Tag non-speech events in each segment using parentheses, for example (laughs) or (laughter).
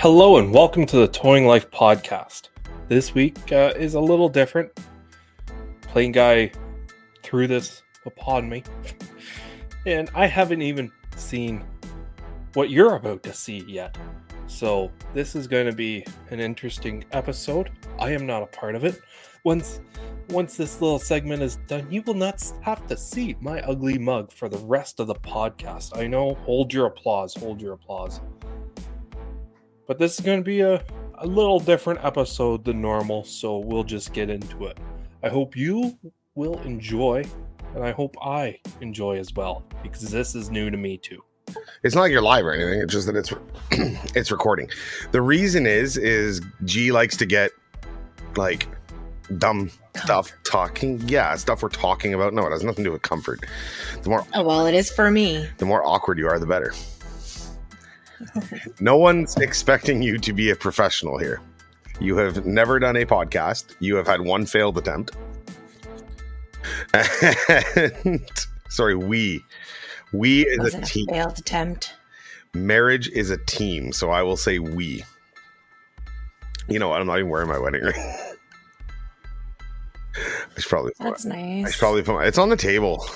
Hello and welcome to the Towing Life podcast. This week uh, is a little different. PlainGuy threw this upon me, and I haven't even seen what you're about to see yet. So this is going to be an interesting episode. I am not a part of it. Once once this little segment is done, you will not have to see my ugly mug for the rest of the podcast. I know, hold your applause, hold your applause. But this is going to be a, a little different episode than normal, so we'll just get into it. I hope you will enjoy, and I hope I enjoy as well, because this is new to me too. It's not like you're live or anything. It's just that it's (clears throat) it's recording. The reason is is G likes to get like dumb stuff talking. Yeah, stuff we're talking about. No, it has nothing to do with comfort. The more Oh, well, it is for me. the more awkward you are, the better. No one's expecting you to be a professional here. You have never done a podcast. You have had one failed attempt. And, (laughs) sorry, we. We is a Wasn't a failed attempt. Marriage is a team, so I will say we. You know what? I'm not even wearing my wedding ring. (laughs) I should probably. That's nice. I should probably put my. It's on the table.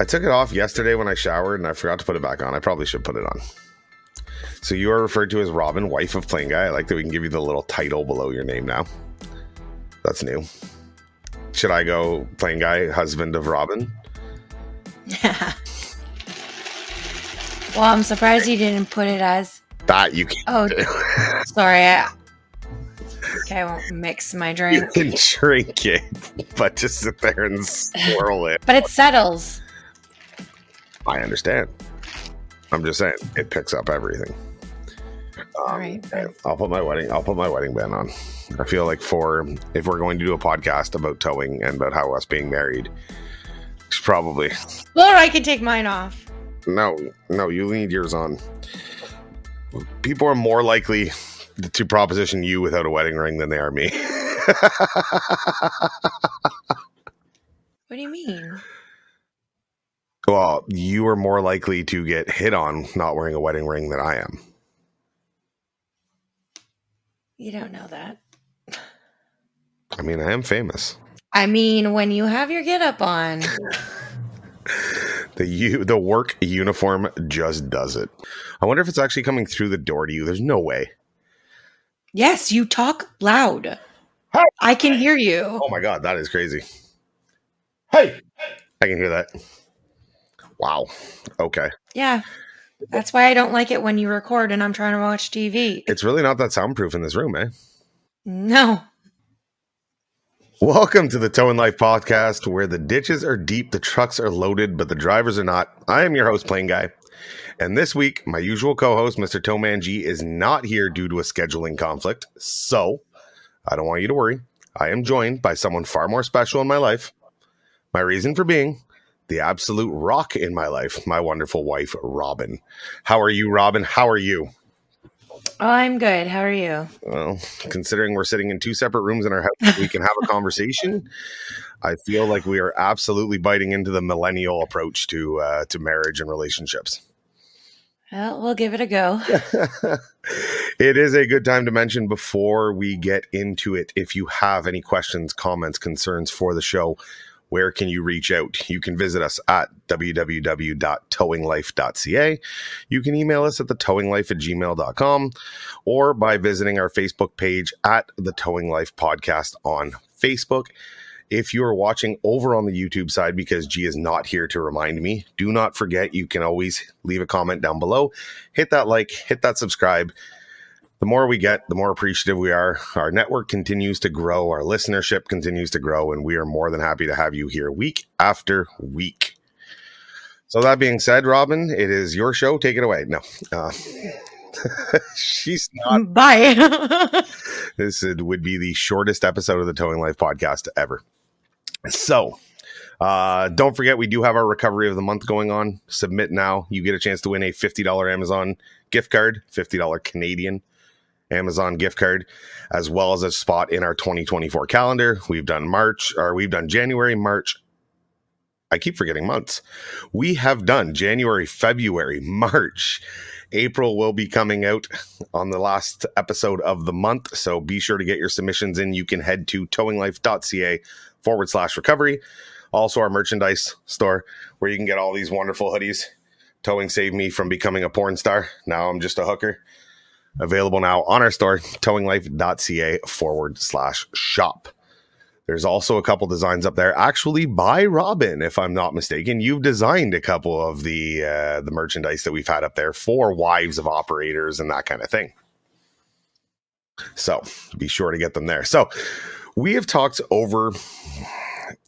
I took it off yesterday when I showered, and I forgot to put it back on. I probably should put it on. So you are referred to as Robyn, wife of Plain Guy. I like that we can give you the little title below your name now. That's new. Should I go Plain Guy, husband of Robyn? Yeah. (laughs) well, I'm surprised you didn't put it as. That you can Oh, do. (laughs) sorry. I, okay, I won't mix my drink. you can (laughs) drink it, but just sit there and swirl it. But it settles. I understand. I'm just saying it picks up everything. Um, All right. I'll put my wedding. I'll put my wedding band on. I feel like for if we're going to do a podcast about towing and about how us being married, it's probably Or I can take mine off. no, no. You need yours on. People are more likely to proposition you without a wedding ring than they are me. (laughs) What do you mean? Well, you are more likely to get hit on not wearing a wedding ring than I am. You don't know that. I mean, I am famous. I mean, when you have your get up on, The u- the work uniform just does it. I wonder if it's actually coming through the door to you. There's no way. yes, you talk loud. Hey. I can hear you. Oh my god, that is crazy. Hey, I can hear that. Wow. Okay. Yeah. That's why I don't like it when you record and I'm trying to watch TV. It's really not that soundproof in this room, eh? No. Welcome to the Towing Life podcast, where the ditches are deep, the trucks are loaded, but the drivers are not. I am your host, PlainGuy. And this week, my usual co host, Mr. Towman G, is not here due to a scheduling conflict. So, I don't want you to worry. I am joined by someone far more special in my life. My reason for being the absolute rock in my life, my wonderful wife, Robyn. How are you, Robyn? How are you? Oh, I'm good. How are you? Well, considering we're sitting in two separate rooms in our house, we can have a conversation. (laughs) I feel like we are absolutely biting into the millennial approach to uh, to marriage and relationships. Well, we'll give it a go. (laughs) (laughs) it is a good time to mention before we get into it. If you have any questions, comments, concerns for the show, where can you reach out? You can visit us at www.towinglife.ca. You can email us at the towinglife at gmail.com or by visiting our Facebook page at the Towing Life Podcast on Facebook. If you are watching over on the YouTube side, because G is not here to remind me, do not forget you can always leave a comment down below. Hit that like, hit that subscribe. The more we get, the more appreciative we are. Our network continues to grow, our listenership continues to grow, and we are more than happy to have you here week after week. So, that being said, Robyn, it is your show. Take it away. No. Uh, (laughs) she's not. Bye. (laughs) This would be the shortest episode of the Towing Life podcast ever. So, uh, don't forget, we do have our recovery of the month going on. Submit now. You get a chance to win a $50 Amazon gift card, $50 Canadian Amazon gift card, as well as a spot in our 2024 calendar. We've done March, or we've done January, March, I keep forgetting months. We have done January, February, March. April will be coming out on the last episode of the month. So be sure to get your submissions in. You can head to towinglife.ca forward slash recovery. Also, our merchandise store where you can get all these wonderful hoodies. Towing saved me from becoming a porn star. Now I'm just a hooker. Available now on our store, towinglife.ca forward slash shop. There's also a couple designs up there, actually by Robyn, if I'm not mistaken. You've designed a couple of the uh, the merchandise that we've had up there for wives of operators and that kind of thing. So be sure to get them there. So we have talked over.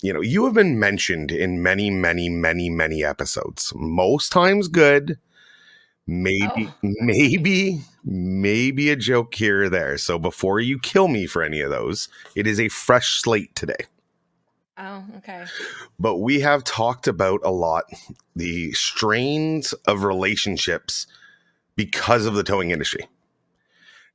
You know, you have been mentioned in many, many, many, many episodes. Most times good, maybe oh. (laughs) maybe maybe a joke here or there. So before you kill me for any of those it is a fresh slate today. Oh okay. But we have talked about a lot the strains of relationships because of the towing industry.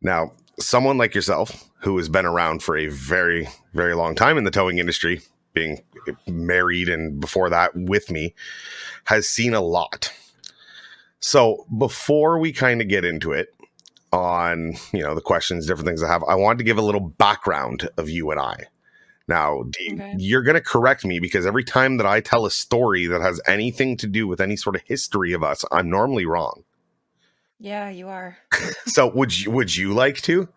Now someone like yourself who has been around for a very very long time in the towing industry being married and before that with me has seen a lot so before we kind of get into it on, you know, the questions, different things I have, I wanted to give a little background of you and I. Now, okay. you're going to correct me because every time that I tell a story that has anything to do with any sort of history of us, I'm normally wrong. Yeah, you are. (laughs) so would you would you like to?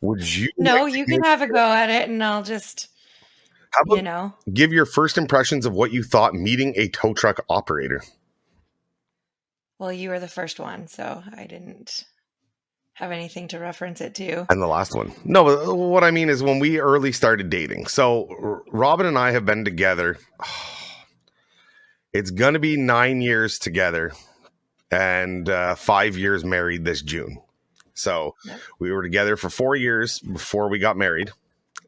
Would you No, like you can have a go at it and I'll just you know. Give your first impressions of what you thought meeting a tow truck operator. Well, you were the first one, so I didn't have anything to reference it to. And the last one. No, what I mean is when we early started dating. So Robin and I have been together. (sighs) it's going to be nine years together and uh, five years married this June. So we were together for four years before we got married.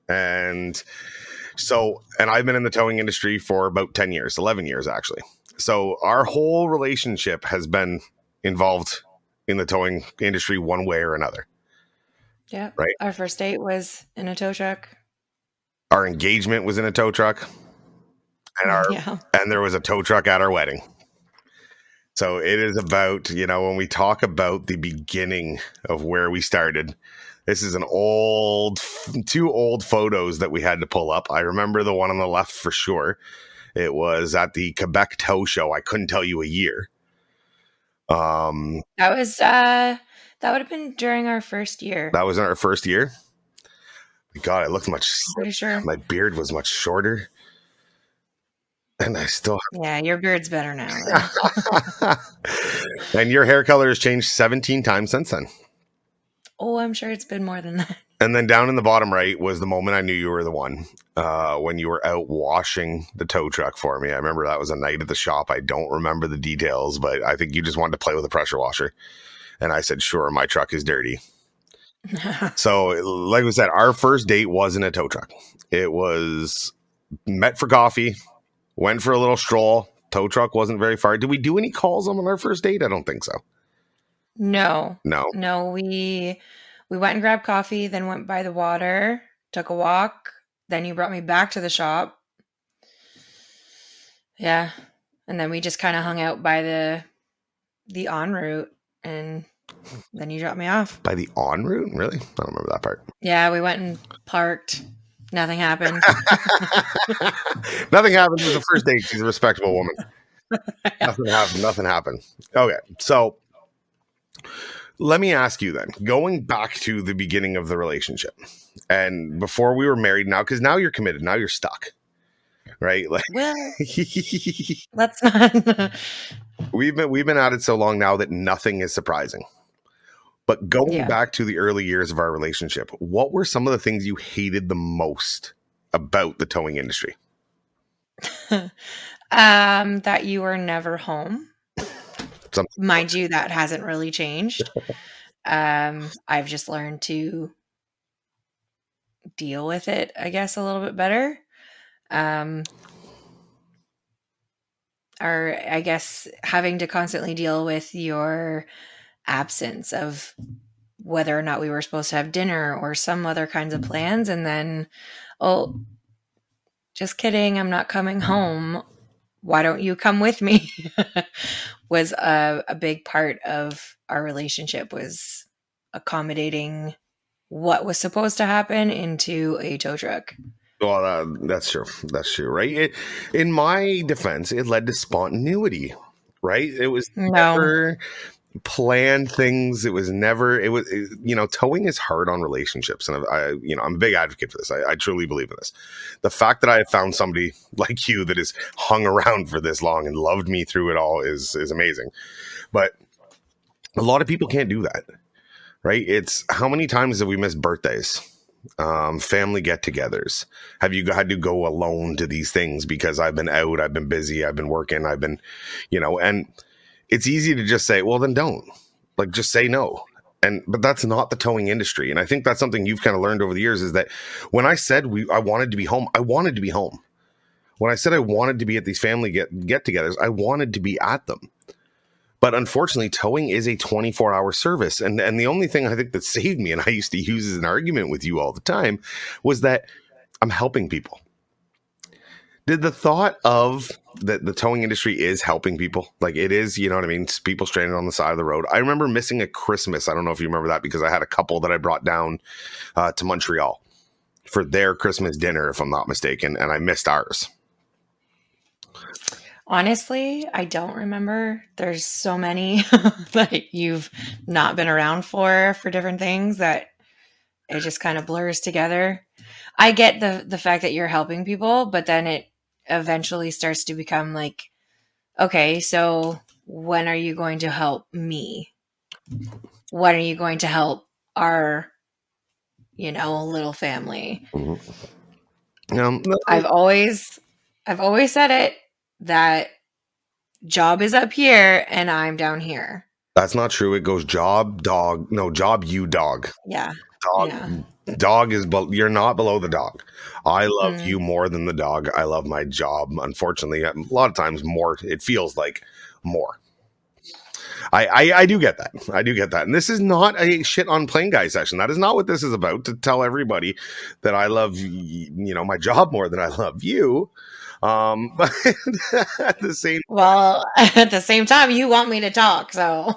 And so, and I've been in the towing industry for about 10 years, 11 years actually. So our whole relationship has been involved in the towing industry one way or another. Yeah. Right. Our first date was in a tow truck. Our engagement was in a tow truck. And our (laughs) yeah. and there was a tow truck at our wedding. So it is about, you know, when we talk about the beginning of where we started, this is an old two old photos that we had to pull up. I remember the one on the left for sure. It was at the Quebec Tow Show. I couldn't tell you a year. Um, that was uh, that would have been during our first year. That was in our first year. God, I looked much. Pretty sure my beard was much shorter, and I still. Yeah, your beard's better now. (laughs) and your hair color has changed seventeen times since then. Oh, I'm sure it's been more than that. And then down in the bottom right was the moment I knew you were the one. Uh, when you were out washing the tow truck for me. I remember that was a night at the shop. I don't remember the details, but I think you just wanted to play with a pressure washer. And I said, sure, my truck is dirty. (laughs) so, like we said, our first date wasn't a tow truck. It was met for coffee, went for a little stroll. Tow truck wasn't very far. Did we do any calls on our first date? I don't think so. No. No. No, we we went and grabbed coffee, then went by the water, took a walk. Then you brought me back to the shop. Yeah. And then we just kind of hung out by the the ONroute and then you dropped me off. By the ONroute? Really? I don't remember that part. Yeah, we went and parked. Nothing happened. (laughs) nothing happened. It was the first date. She's a respectable woman. (laughs) nothing happened. Nothing happened. Okay. So let me ask you then, going back to the beginning of the relationship and before we were married now, because now you're committed, now you're stuck. Right? Like well, (laughs) let's not we've been we've been at it so long now that nothing is surprising. But going yeah. back to the early years of our relationship, what were some of the things you hated the most about the towing industry? (laughs) um, that you were never home. Something. Mind you, that hasn't really changed. um, I've just learned to deal with it, I guess, a little bit better. Um, or I guess having to constantly deal with your absence of whether or not we were supposed to have dinner or some other kinds of plans. And then, oh, just kidding, I'm not coming home why don't you come with me (laughs) was a, a big part of our relationship was accommodating what was supposed to happen into a tow truck Well, uh, that's true. That's true, right? It, in my defense, it led to spontaneity, right? It was No. never planned things. It was never. It was, it- you know, towing is hard on relationships, and I, I you know, I'm a big advocate for this. I, I truly believe in this. The fact that I have found somebody (laughs) like you that has hung around for this long and loved me through it all is is amazing. But a lot of people can't do that, right? It's how many times have we missed birthdays? um, family get-togethers? Have you had to go alone to these things because I've been out, I've been busy, I've been working, I've been, you know, and it's easy to just say, well, then don't. Like, just say no. And but that's not the towing industry, and I think that's something you've kind of learned over the years is that when I said we, I wanted to be home, I wanted to be home. When I said I wanted to be at these family get get-togethers, I wanted to be at them. But unfortunately, towing is a 24 hour service. And, and the only thing I think that (laughs) saved me, and I used to use as an argument with you all the time, was that I'm helping people. Did the thought of that the towing industry is helping people, like it is, you know what I mean? People stranded on the side of the road. I remember missing a Christmas. I don't know if you remember that because I had a couple that I brought down uh, to Montreal for their Christmas dinner, if I'm not mistaken, and I missed ours. Honestly, I don't remember. There's so many (laughs) that you've not been around for for different things that it just kind of blurs together. I get the the fact that you're helping people, but then it eventually starts to become like okay, so when are you going to help me? When are you going to help our you know, little family? Um, I've always I've always said it that job is up here and I'm down here. that's not true. It goes job, dog. No, job, you, dog. Yeah. Dog, Yeah. dog is, be- you're not below the dog. I love Mm. you more than the dog. I love my job. Unfortunately, a lot of times more, it feels like more. I, I, I do get that. I do get that. And this is not a shit on PlainGuy session. That is not what this is about to tell everybody that I love, you know, my job more than I love you. Um, (laughs) but at the same Well, (laughs) at the same time, you want me to talk, so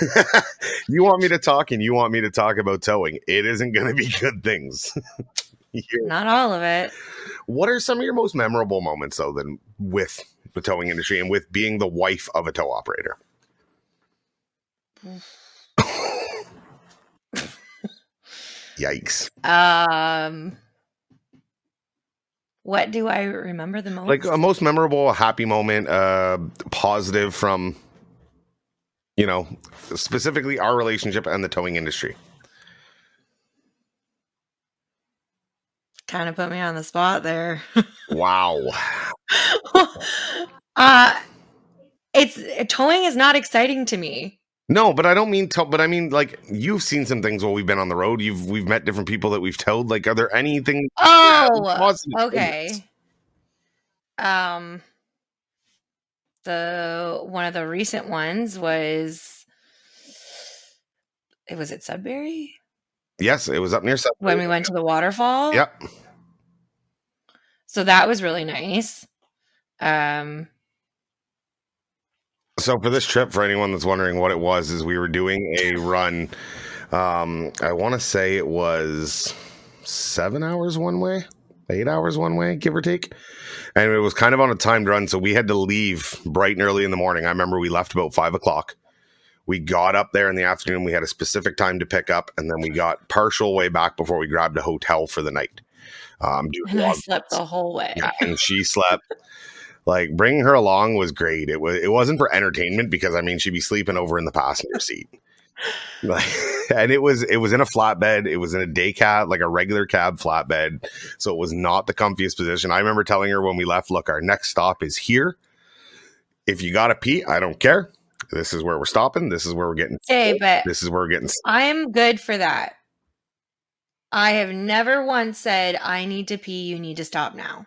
(laughs) you want me to talk and you want me to talk about towing. It isn't going to be good things. You're- not all of it. what are some of your most memorable moments, though, then with the towing industry and with being the wife of a tow operator? Yikes. Um, what do I remember the most? Like a most memorable, happy moment, uh, positive from, you know, specifically our relationship and the towing industry. Kind of put me on the spot there. Wow. (laughs) uh it's towing is not exciting to me. No, but I don't mean tow, but I mean like you've seen some things while we've been on the road. You've we've met different people that we've towed. Like, are there anything? Oh, positive okay. Um, the one of the recent ones was it was at Sudbury Yes, it was up near Sudbury. when we went to the waterfall. Yep. So that was really nice. Um, So for this trip, for anyone that's wondering what it was, is we were doing a run. Um, I want to say it was seven hours one way, eight hours one way, give or take. And it was kind of on a timed run, so we had to leave bright and early in the morning. I remember we left about five o'clock. We got up there in the afternoon. We had a specific time to pick up, and then we got partial way back before we grabbed a hotel for the night. Um, and I slept the whole way. yeah, and she slept. Like bringing her along was great. It was it wasn't for entertainment because I mean she'd be sleeping over in the passenger seat. Like, (laughs) and it was it was in a flatbed. It was in a day cab, like a regular cab flatbed. So it was not the comfiest position. I remember telling her when we left, look, our next stop is here. If you gotta pee, I don't care. This is where we're stopping. This is where we're getting. Okay, but This is where we're getting. I'm good for that. I have never once said I need to pee. You need to stop now.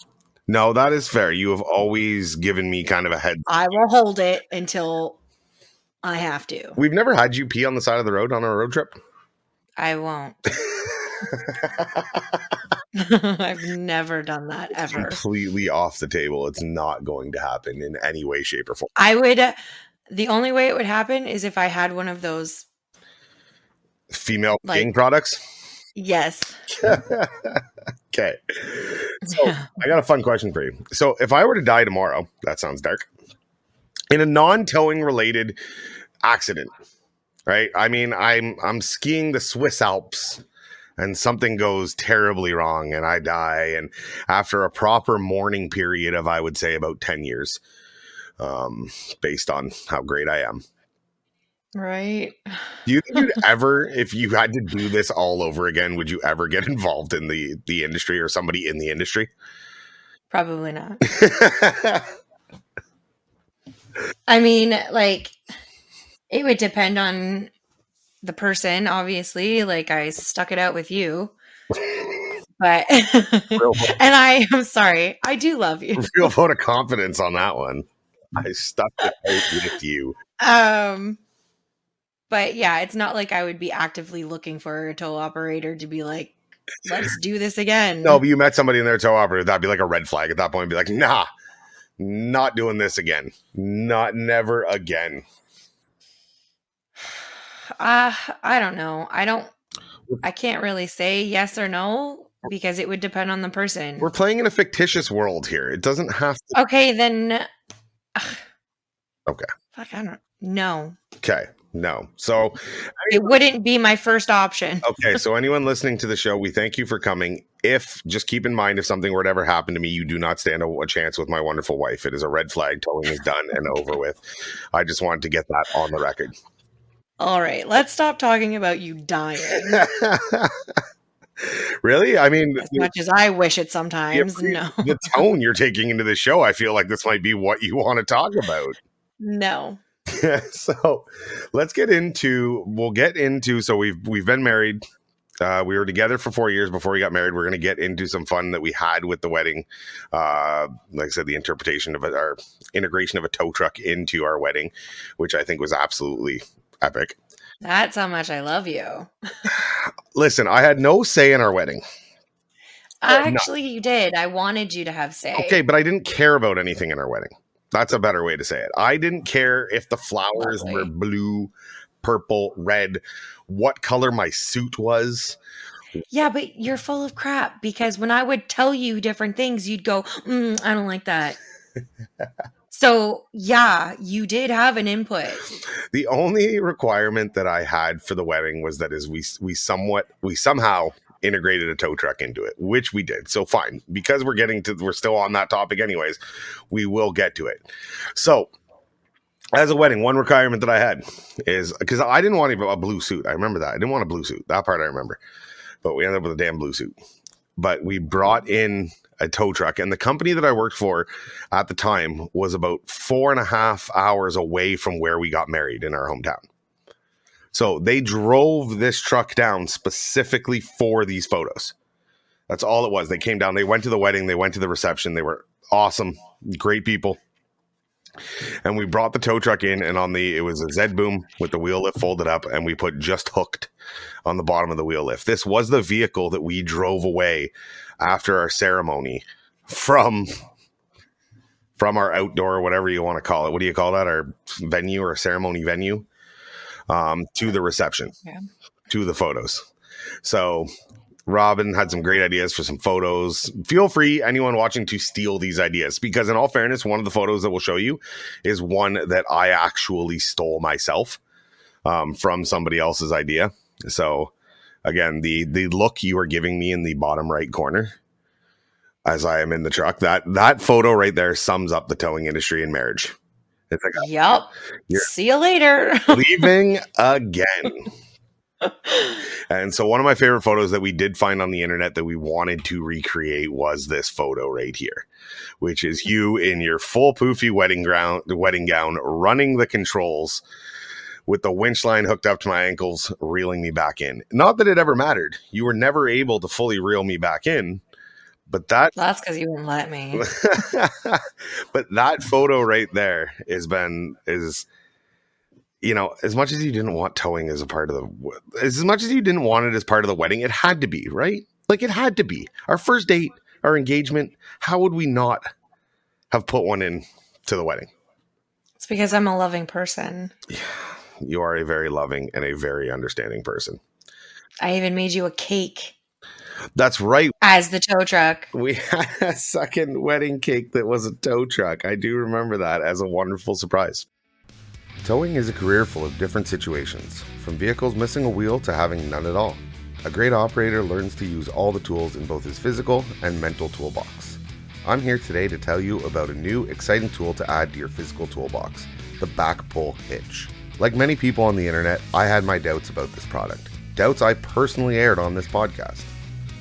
No, that is fair. You have always given me kind of a head. I will hold it until I have to. We've never had you pee on the side of the road on a road trip. I won't. (laughs) (laughs) I've never done that ever. Completely off the table. It's not going to happen in any way, shape, or form. I would. Uh, The only way it would happen is if I had one of those. Female Like- king products. Yes. (laughs) okay. So I got a fun question for you. So if I were to die tomorrow, that sounds dark. In a non-towing related accident, right? I mean, I'm I'm skiing the Swiss Alps and something goes terribly wrong and I die and after a proper mourning period of I would say about 10 years um based on how great I am. Right. Do you think you'd (laughs) ever, if you had to do this all over again, would you ever get (laughs) involved in the the industry or somebody in the industry? Probably not. (laughs) I mean, like, it would depend on the person, obviously. Like, I stuck it out with you. But, and I am sorry, I do love you. real vote of confidence on that one. I stuck it out with you. Um, but yeah, it's not like I would be actively looking for a tow operator to be like, let's do this again. No, but you met somebody in their tow operator, that'd be like a red flag at that point. Be like, nah, not doing this again. Not never again. (sighs) Uh, I don't know. I don't, I can't really say yes or no because it would depend on the person. We're playing in a fictitious world here. It doesn't have to. Okay, then. Ugh. Okay. Fuck, I don't. know. Okay. No. So it wouldn't be my first option. Okay, so (laughs) anyone listening to the show, we thank you for coming. If just keep in mind, if something were to ever happen to me, you do not stand a, a chance with my wonderful wife. It is a red flag. Towing is done and over with. I just wanted to get that on the record. All right, let's stop talking about you dying. (laughs) really? I mean, As much as I wish it sometimes. Yeah, No, the tone you're taking into the show, I feel like this might be what you want to talk about. no. (laughs) so let's get into we'll get into so we've we've been married uh, we were together for four years before we got married. We're going to get into some fun that we had with the wedding. Uh, like I said, the interpretation of our integration of a tow truck into our wedding, which I think was absolutely epic. That's how much I love you. (laughs) Listen, I had no say in our wedding. Oh, no. Actually, you did. I wanted you to have say. Okay, but I didn't care about anything in our wedding. That's a better way to say it. I didn't care if the flowers Lovely. were blue, purple, red, what color my suit was. Yeah, but you're full of crap because when I would tell you different things, you'd go, mm, I don't like that. (laughs) so, yeah, you did have an input. (laughs) The only requirement that I had for the wedding was that is we we somewhat we somehow integrated a tow truck into it, which we did. So fine, because we're getting to we're still on that topic anyways, we will get to it. So as a wedding, one requirement that I had is because I didn't want a blue suit. I remember that. I didn't want a blue suit. That part I remember. But we ended up with a damn blue suit. But we brought in a tow truck, and the company that I worked for at the time was about four and a half hours away from where we got married in our hometown. So they drove this truck down specifically for these photos. That's all it was. They came down, they went to the wedding, they went to the reception. They were awesome, great people. And we brought the tow truck in, and on the it was a Z boom with the wheel lift folded up, and we put just hooked on the bottom of the wheel lift. This was the vehicle that we drove away after our ceremony from from our outdoor, whatever you want to call it. What do you call that? Our venue or ceremony venue um, to the reception, Yeah. to the photos. So Robyn had some great ideas for some photos. Feel free, anyone watching, to steal these ideas because, in all fairness, one of the photos that we'll show you is one that I actually stole myself um, from somebody else's idea. So, again, the the look you are giving me in the bottom right corner as I am in the truck that that photo right there sums up the towing industry and marriage. It's like Yep. See you later. (laughs) leaving again. And so one of my favorite photos that we did find on the internet that we wanted to recreate was this photo right here, which is you in your full poofy wedding gown, wedding gown, running the controls with the winch line hooked up to my ankles, reeling me back in. Not that it ever mattered. You were never able to fully reel me back in, but that That's because you wouldn't let me. (laughs) but that photo right there has been is you know as much as you didn't want towing as a part of the as much as you didn't want it as part of the wedding it had to be right Like it had to be. Our first date, our engagement, how would we not have put one in to the wedding? It's because I'm a loving person. You are a very loving and a very understanding person. I even made you a cake That's right. as the tow truck. We (laughs) had a second wedding cake that was a tow truck. I do remember that as a wonderful surprise. Towing is a career full of different situations, from vehicles missing a wheel to having none at all. A great operator learns to use all the tools in both his physical and mental toolbox. I'm here today to tell you about a new, exciting tool to add to your physical toolbox the BakPul hitch. Like many people on the internet, I had my doubts about this product. Doubts I personally aired on this podcast.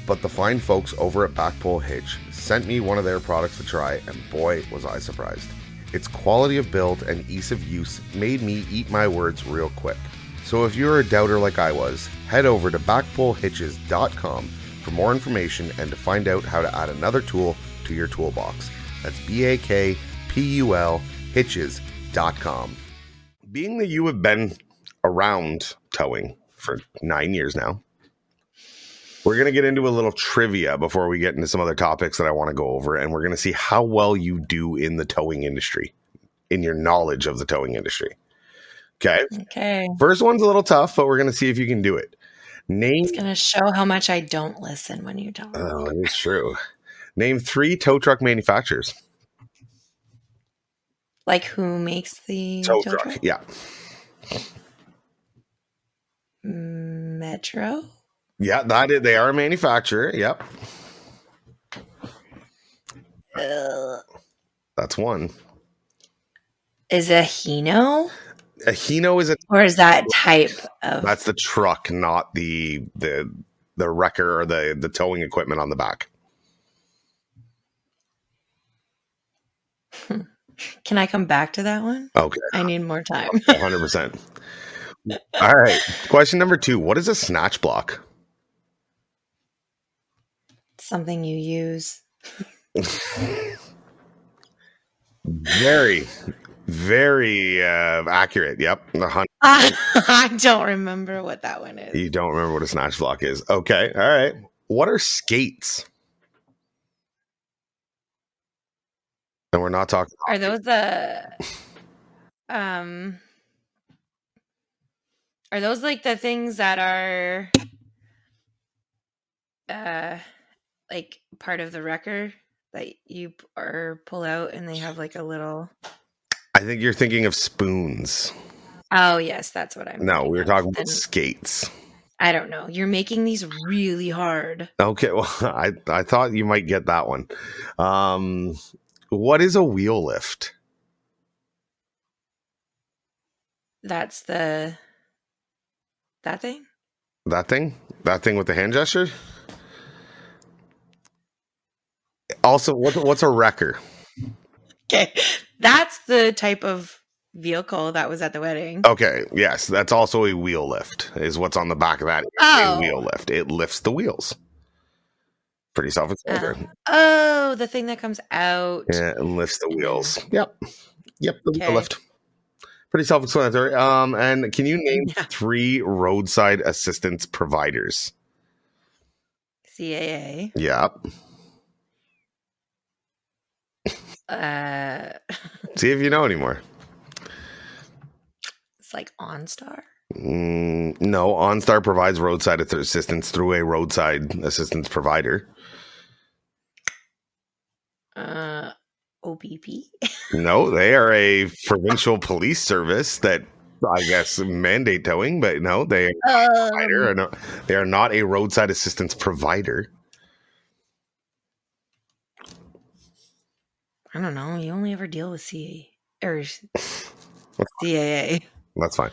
But the fine folks over at BakPul Hitch sent me one of their products to try, and boy, was I surprised. Its quality of build and ease of use made me eat my words real quick. So if you're a doubter like I was, head over to bakpulhitches.com for more information and to find out how to add another tool to your toolbox. That's B A K P U L hitches.com. Being that you have been around towing for nine years now, we're going to get into a little trivia before we get into some other topics that I want to go over. And we're going to see how well you do in the towing industry, in your knowledge of the towing industry. Okay. Okay. First one's a little tough, but we're going to see if you can do it. Name. It's going to show how much I don't listen when you talk. Oh, it's true. Name three tow truck manufacturers. like who makes the Tow tow truck. Yeah. Metro? Yeah, that is, they are a manufacturer. Yep. Ugh. That's one. Is a Hino? A Hino is a Or is that type of that's the truck, not the the the wrecker or the the towing equipment on the back. Hmm. Can I come back to that one? Okay, I need more time. hundred percent. All right. Question number two: What is a snatch block? Something you use. Very, very uh, accurate. Yep. The hun- (laughs) I don't remember what that one is. You don't remember what a snatch block is? Okay. All right. What are skates? And we're not talking. Are those the um are those like the things that are uh like part of the wrecker that you p- or pull out and they have like a little I think you're thinking of spoons. Oh yes, that's what I'm No, we were talking about skates. I don't know. You're making these really hard. Okay, well, (laughs) I I thought you might get that one. Um, what is a wheel lift? That's the that thing? That thing? That thing with the hand gesture? Also, what, what's a wrecker? Okay. That's the type of vehicle that was at the wedding. Okay, yes, that's also a wheel lift. Is what's on the back of that? Oh. A wheel lift. It lifts the wheels. Pretty self-explanatory. Oh, the thing that comes out. Yeah, it lifts the wheels. Yep, yep, the wheel lift. Pretty self-explanatory. Um, and can you name Yeah. three roadside assistance providers? CAA. Yep. Uh (laughs) See if you know anymore. it's like OnStar. Mm, no, OnStar provides roadside assistance through a roadside assistance provider. Uh OPP. (laughs) No, they are a provincial police service that I guess mandate towing, but no, they are, provider Um, or no, they are not a roadside assistance provider. I don't know. You only ever deal with CA or (laughs) CAA. That's fine.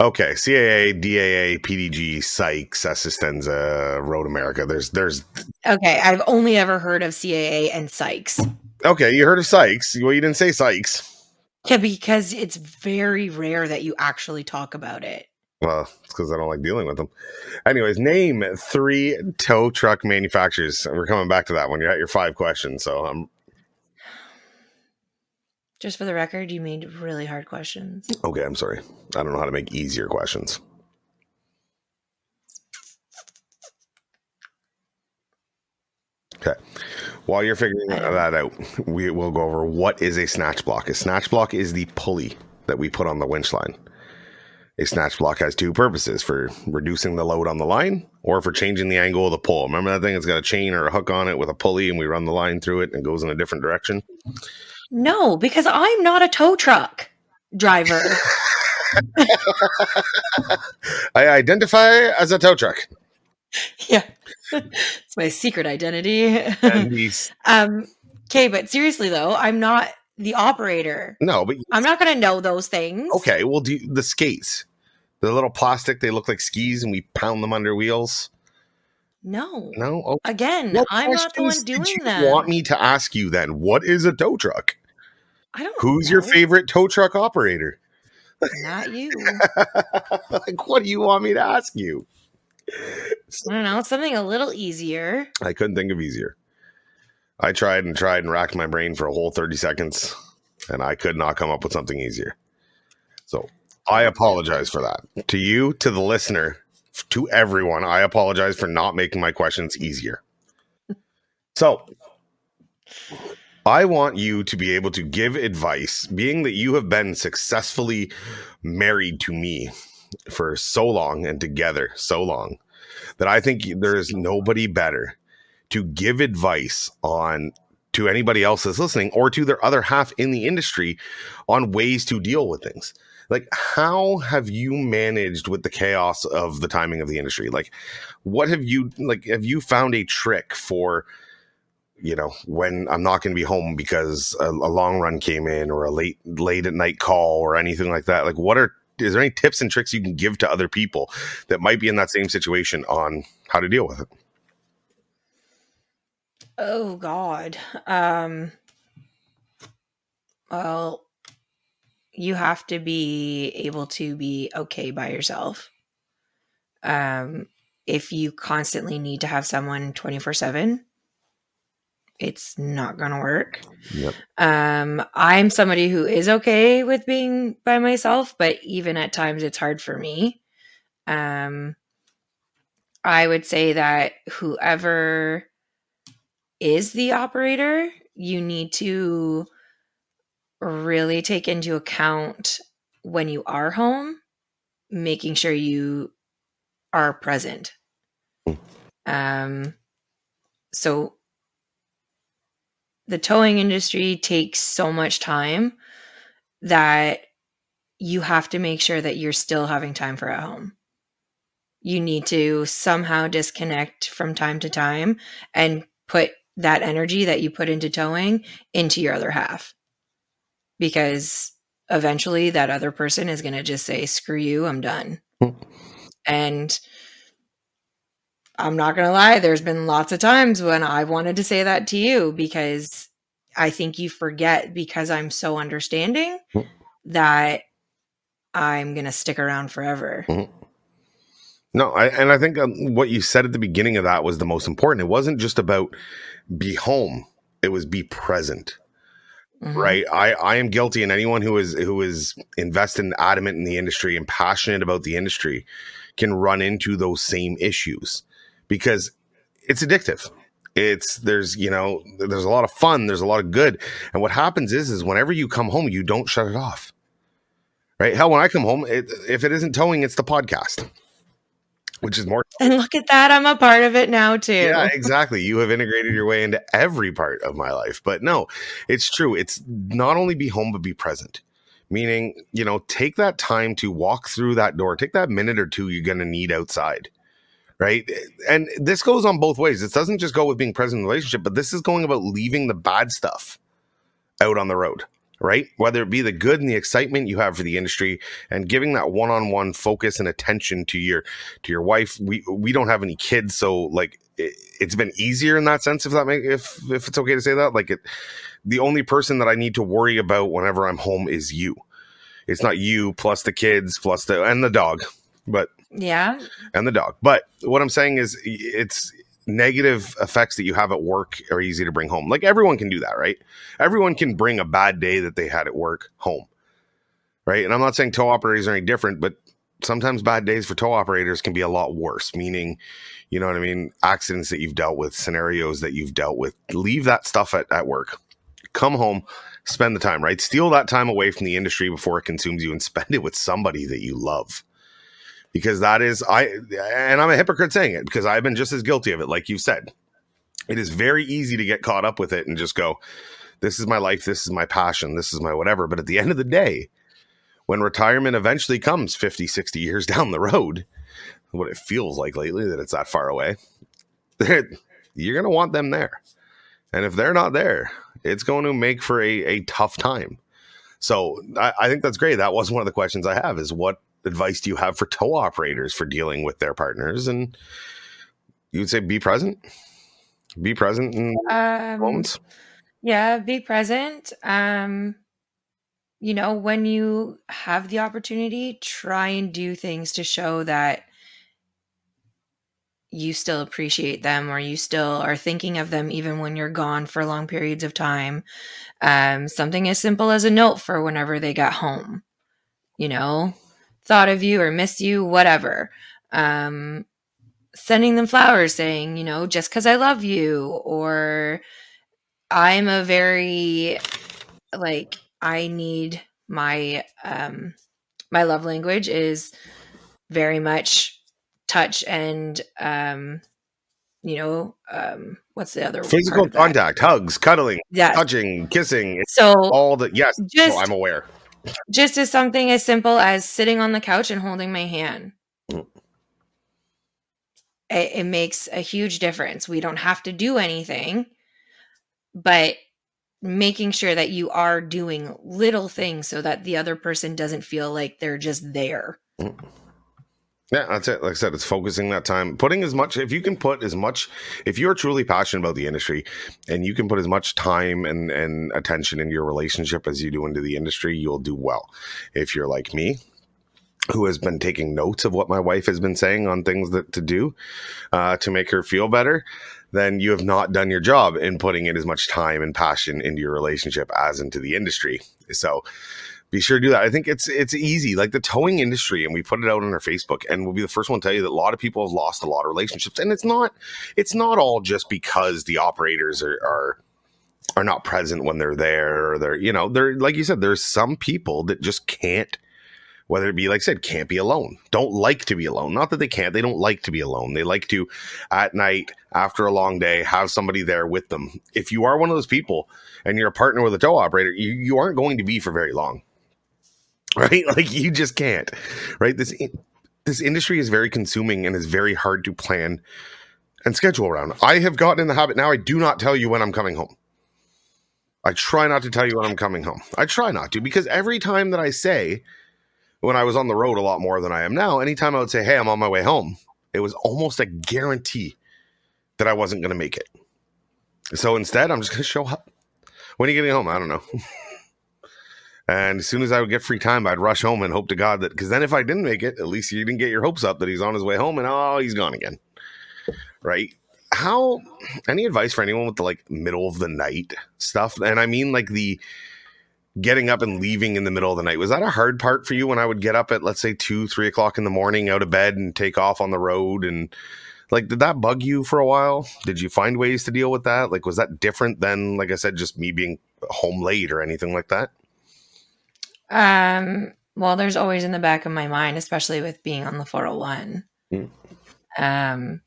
Okay, CAA, DAA, PDG, Sykes, Assistenza, Road America. There's, there's. Okay, I've only ever heard of CAA and Sykes. Okay, you heard of Sykes? Well, you didn't say Sykes. Yeah, because it's very rare that you actually talk about it. Well, it's because I don't like dealing with them. Anyways, name three tow truck manufacturers. We're coming back to that one. You're at your five questions, so I'm Just for the record, you made really hard questions. okay. I'm sorry. I don't know how to make easier questions. Okay. While you're figuring that out, we will go over what is a snatch block. A snatch block is the pulley that we put on the winch line. A snatch block has two purposes for reducing the load on the line or for changing the angle of the pull. Remember that thing? It's got a chain or a hook on it with a pulley, and we run the line through it and it goes in a different direction. No, because I'm not a tow truck driver. (laughs) I identify as a tow truck. (laughs) yeah. it's my secret identity. (laughs) Um okay, but seriously though, I'm not the operator. no, but I'm not going to know those things. okay. Well, do you- the skates, the little plastic, they look like skis, and we pound them under wheels. No. No, oh, Again, What I'm not the one doing you that. Want me to ask you then? What is a tow truck? I don't Who's your favorite tow truck operator? Not you. (laughs) like, what do you want me to ask you? I don't know, something a little easier. I couldn't think of easier. I tried and tried and racked my brain for a whole 30 seconds, and I could not come up with something easier. So I apologize for that. To you, to the listener, to everyone, I apologize for not making my questions easier. So I want you to be able to give advice, being that you have been successfully married to me for so long and together so long that I think there is nobody better to give advice on to anybody else that's listening or to their other half in the industry on ways to deal with things. Like, how have you managed with the chaos of the timing of the industry? Like, what have you like? Have you found a trick for, you know, when I'm not going to be home because a, a long run came in or a late late at night call or anything like that? Like, what are is there any tips and tricks you can give to other people that might be in that same situation on how to deal with it? Oh God. Um well, you have to be able to be okay by yourself. Um if you constantly need to have someone 24/7, it's not going to work. Yep. Um I'm somebody who is okay with being by myself, but even at times it's hard for me. Um I would say that whoever is the operator, you need to really take into account when you are home, making sure you are present. Um, so the towing industry takes so much time that you have to make sure that you're still having time for at home. You need to somehow disconnect from time to time and put that energy that you put into towing into your other half because eventually that other person is going to just say screw you i'm done Hmm. and i'm not going to lie there's been lots of times when i wanted to say that to you because i think you forget because i'm so understanding Hmm. that i'm going to stick around forever No, I, and I think um, what you said at the beginning of that was the most important. It wasn't just about be home; it was be present. Mhm. Right? I I am guilty, and anyone who is who is invested and adamant in the industry and passionate about the industry can run into those same issues because it's addictive. It's there's you know there's a lot of fun, there's a lot of good, and what happens is is whenever you come home, you don't shut it off. Right? Hell, when I come home, it, if it isn't towing, it's the podcast, which is more (laughs) and look at that i'm a part of it now too yeah, exactly. You have integrated your way into every part of my life. But no, it's true. It's not only be home, but be present. Meaning, you know, take that time to walk through that door, take that minute or two you're going to need outside. Right. And this goes on both ways. It doesn't just go with being present in the relationship, but this is going about leaving the bad stuff out on the road. Right. Whether it be the good and the excitement you have for the industry and giving that one on one focus and attention to your to your wife. We we don't have any kids, so like it, it's been easier in that sense. If that make if if it's okay to say that, like it, the only person that I need to worry about whenever I'm home is you. It's not you plus the kids plus the and the dog, but yeah and the dog. But what I'm saying is it's negative effects that you have at work are easy to bring home. Like everyone can do that, right? Everyone can bring a bad day that they had at work home. Right? And I'm not saying tow operators are any different, but sometimes bad days for tow operators can be a lot worse, meaning, you know what I mean? Accidents that you've dealt with, scenarios that you've dealt with. Leave that stuff at, at work. Come home, spend the time, right? Steal that time away from the industry before it consumes you and (laughs) spend it with somebody that you love. Because that is, I, and I'm a hypocrite saying it because I've been just as guilty of it, like you said. It is very easy to get caught up with it and just go, this is my life, this is my passion, this is my whatever. But at the end of the day, when retirement eventually comes 50, 60 years (laughs) down the road, what it feels like lately that it's that far away, (laughs) you're going to want them there. And if they're not there, it's going to make for a, a tough time. So I, I think that's great. That was one of the questions I have is what advice do you have for tow operators for dealing with their partners? And you would say be present, be present in Um, moments. yeah, be present. Um, you know, when you have the opportunity, try and do things to show that you still appreciate them or you still are thinking of them even when you're gone for long periods of time. Um, something as simple as a note for whenever they got home, you know, thought of you or miss you, whatever. Um, sending them flowers saying, you know, just because I love you, or I'm a very, like, I need my, um, my love language is very much touch and um you know um what's the other Physical part of that? contact, hugs, cuddling, yeah touching, kissing, so all the yes. just I'm aware. Just as something as simple as sitting on the couch and holding my hand. Mm. it, it makes a huge difference. We don't have to do anything but making sure that you are doing little things so that the other person doesn't feel like they're just there Yeah, that's it. Like I said, it's focusing that time, putting as much, if you can put as much, if you're truly passionate about the industry and you can put as much time and, and attention in your relationship as you do into the industry, you'll do well. If you're like me, who has been taking notes of what my wife has been saying on things that to do uh, to make her feel better, then you have not done your job in putting in as much time and passion into your relationship as into the industry. So, be sure to do that. I think it's it's easy, like the towing industry, and we put it out on our Facebook, and we'll be the first one to tell you that a lot of people have lost a lot of relationships, and it's not it's not all just because the operators are are are not present when they're there, or they're you know they're like you said, there's some people that just can't. Whether it be like I said, can't be alone, don't like to be alone. Not that they can't, they don't like to be alone. They like to, at night after a long day, have somebody there with them. If you are one of those people and you're a partner with a tow operator, you, you aren't going to be for very long (laughs) right? Like you just can't, right? This this industry is very consuming and is very hard to plan and schedule around. I have gotten in the habit now. I do not tell you when I'm coming home. I try not to tell you when I'm coming home. I try not to because every time that I say, when I was on the road a lot more than I am now, anytime I would say, "Hey, I'm on my way home," it was almost a guarantee that I wasn't going to make it. So instead, I'm just going to show up. When are you getting home? I don't know. (laughs) And as soon as I would get free time, I'd rush home and hope to God that because then if I didn't make it, at least you didn't get your hopes up that he's on his way home and oh, he's gone again. Right? How any advice for anyone with the like middle of the night stuff? And I mean like the getting up and leaving in the middle of the night. Was that a hard part for you when I would get up at let's say two, three o'clock in the morning out of bed and take off on the road and like did that bug you for a while? Did you find ways to deal with that? Like was that different than like I said, just me being home late or anything like that? Um, well, there's always in the back of my mind, especially with being on the 401. Mm. Um,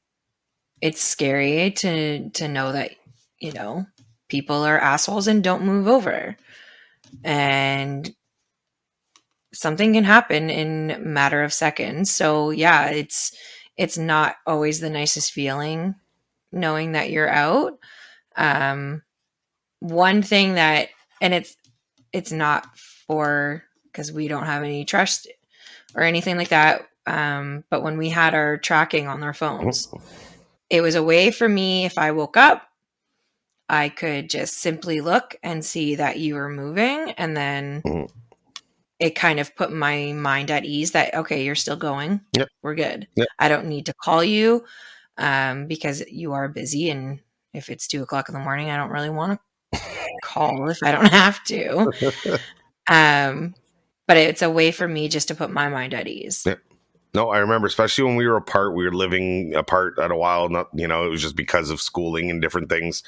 it's scary to to know that you know people are assholes and don't move over, and something can happen in a matter of seconds. So yeah, it's it's not always the nicest feeling knowing that you're out. Um, one thing that, and it's it's not for because we don't have any trust or anything like that. Um, but when we had our tracking on our phones, it was a way for me if I woke up, I could just simply look and see that you were moving, and then Mhm. it kind of put my mind at ease that okay, you're still going. Yep. We're good. Yep. I don't need to call you um, because you are busy, and if it's two o'clock in the morning, I don't really want to (laughs) call if I don't have to. (laughs) Um, but it's a way for me just to put my mind at ease. Yep. No, I remember, especially when we were apart. We were living apart at a while. Not, you know, it was just because of schooling and different things.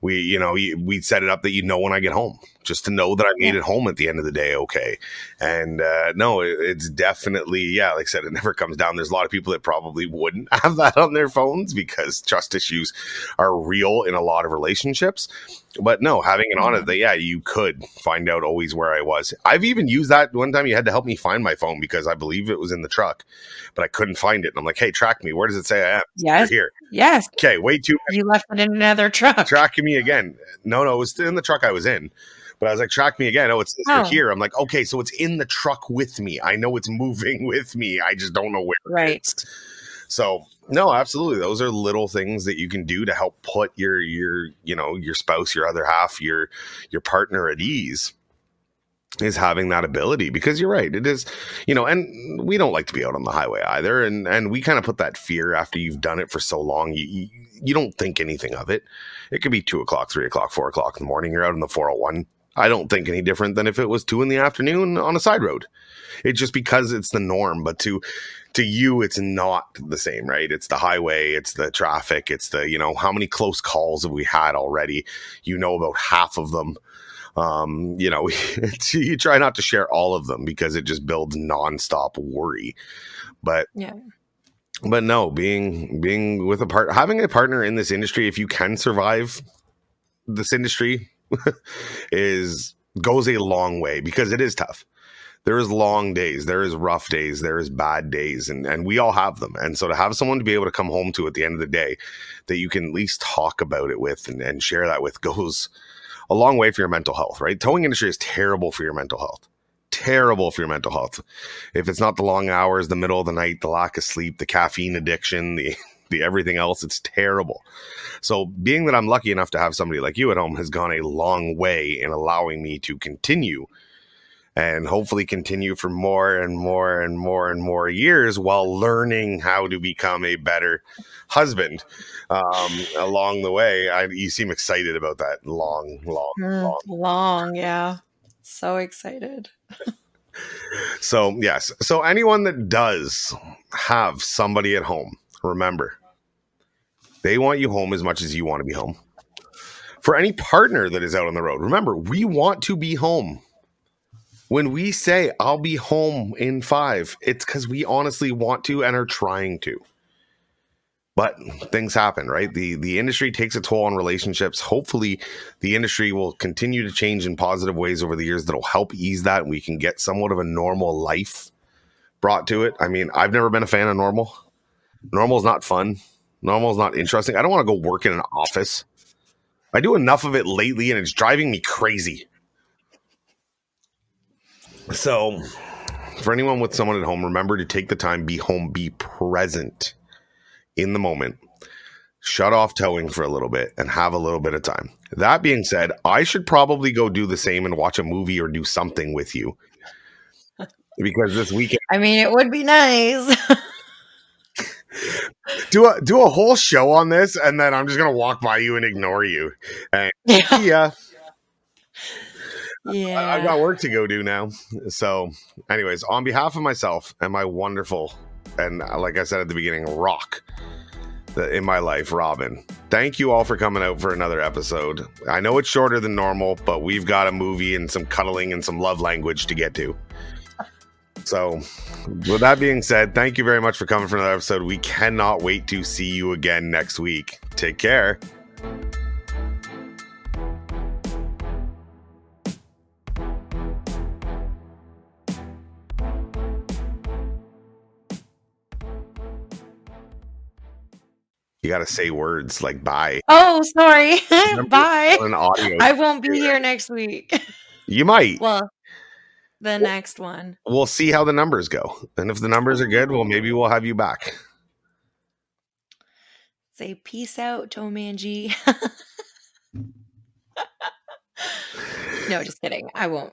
We, you know, we set it up that you know when I get home, just to know that I made Yeah. it home at the end of the day, okay. And uh, no, it, it's definitely, yeah, like I said, it never comes down. There's a lot of people that probably wouldn't (laughs) have that on their phones because trust issues are real in a lot of relationships. But no, having it on it, yeah, you could find out always where I was. I've even used that one time. You had to help me find my phone because I believe it was in the truck, but I couldn't find it. And I'm like, hey, track me. Where does it say I am? Yes. You're here. Yes. Okay, way too You left it in another truck. tracking me again. No, no, it was in the truck I was in. But I was like, track me again. Oh, it's Oh. here. I'm like, okay, so it's in the truck with me. I know it's (laughs) moving with me. I just don't know where. Right. It is. So no, absolutely. Those are little things that you can do to help put your your you know your spouse, your other half, your your partner at ease. Is having that ability because you're right. It is, you know, and we don't like to be out on the highway either. And and we kind of put that fear after you've done it for so long. You you, you don't think anything of it. It could be two o'clock, three o'clock, four o'clock in the morning. You're out in the 401. I don't think any different than if it was two in the afternoon on a side road. It's just because it's the norm, but to to you it's not the same, right? It's the highway, it's the traffic, it's the you know how many close calls have we had already? You know about half of them. Um, you know, (laughs) you try not to share all of them because it just builds nonstop worry. But Yeah. but no, being being with a part having a partner in this industry, if you can survive this industry, (laughs) is goes a long way because it is tough. There is long days, there is rough days, there is bad days, and and we all have them. And so to have someone to be able to come home to at the end of the day that you can at least talk about it with and, and share that with (laughs) goes a long way for your mental health, right? Towing industry is terrible for your mental health. Terrible for your mental health. If it's not the long hours, the middle of the night, the lack of sleep, the caffeine addiction, the the everything else, it's terrible. So being that I'm lucky enough to have somebody like you at home has gone a long way in allowing me to continue and hopefully continue for more and more and more and more years while learning how to become a better husband um, along the way. I, you seem excited about that long, long, Mm, long. long. Yeah. So excited. (laughs) So, yes. So, anyone that does have somebody at home, remember, they want you home as much as you want to be home. For any partner that is out on the road, remember, we want to be home. When we say, I'll be home in five, it's because we honestly want to and are trying to. But things happen, right? The the industry takes a toll on relationships. Hopefully, the industry will continue to change in positive ways over the years that'll help ease that and we can get somewhat of a normal life brought to it. I mean, I've never been a fan of normal. Normal is not fun. Normal is not interesting. I don't want to go work in an office. I do enough of it lately and it's driving me crazy. So, for anyone with someone at home, remember to take the time, be home, be present in the moment. Shut off towing for a little bit and have a little bit of time. That being said, I should probably go do the same and watch a movie or do something with you. (laughs) Because this weekend I mean, it would be nice. (laughs) do a do a whole show on this and then I'm just gonna walk by you and ignore you. (laughs) yeah. Yeah. I-. I've got work to go do now. So, anyways, on behalf of myself and my wonderful and uh, like I said at the beginning, rock in my life, Robyn. Thank you all for coming out for another episode. I know it's shorter than normal, but we've got a movie and some cuddling and some love language to get to. So, with that being said, thank you very much for coming for another episode. We cannot wait to see you again next week. Take care. You got to say words like bye Oh, sorry. (laughs) Bye. I won't be here next week. (laughs) you might. Well, the next one. We'll see how the numbers go. And if the numbers are good, well, maybe we'll have you back. Say peace out, Tomanji. (laughs) no, just kidding. I won't.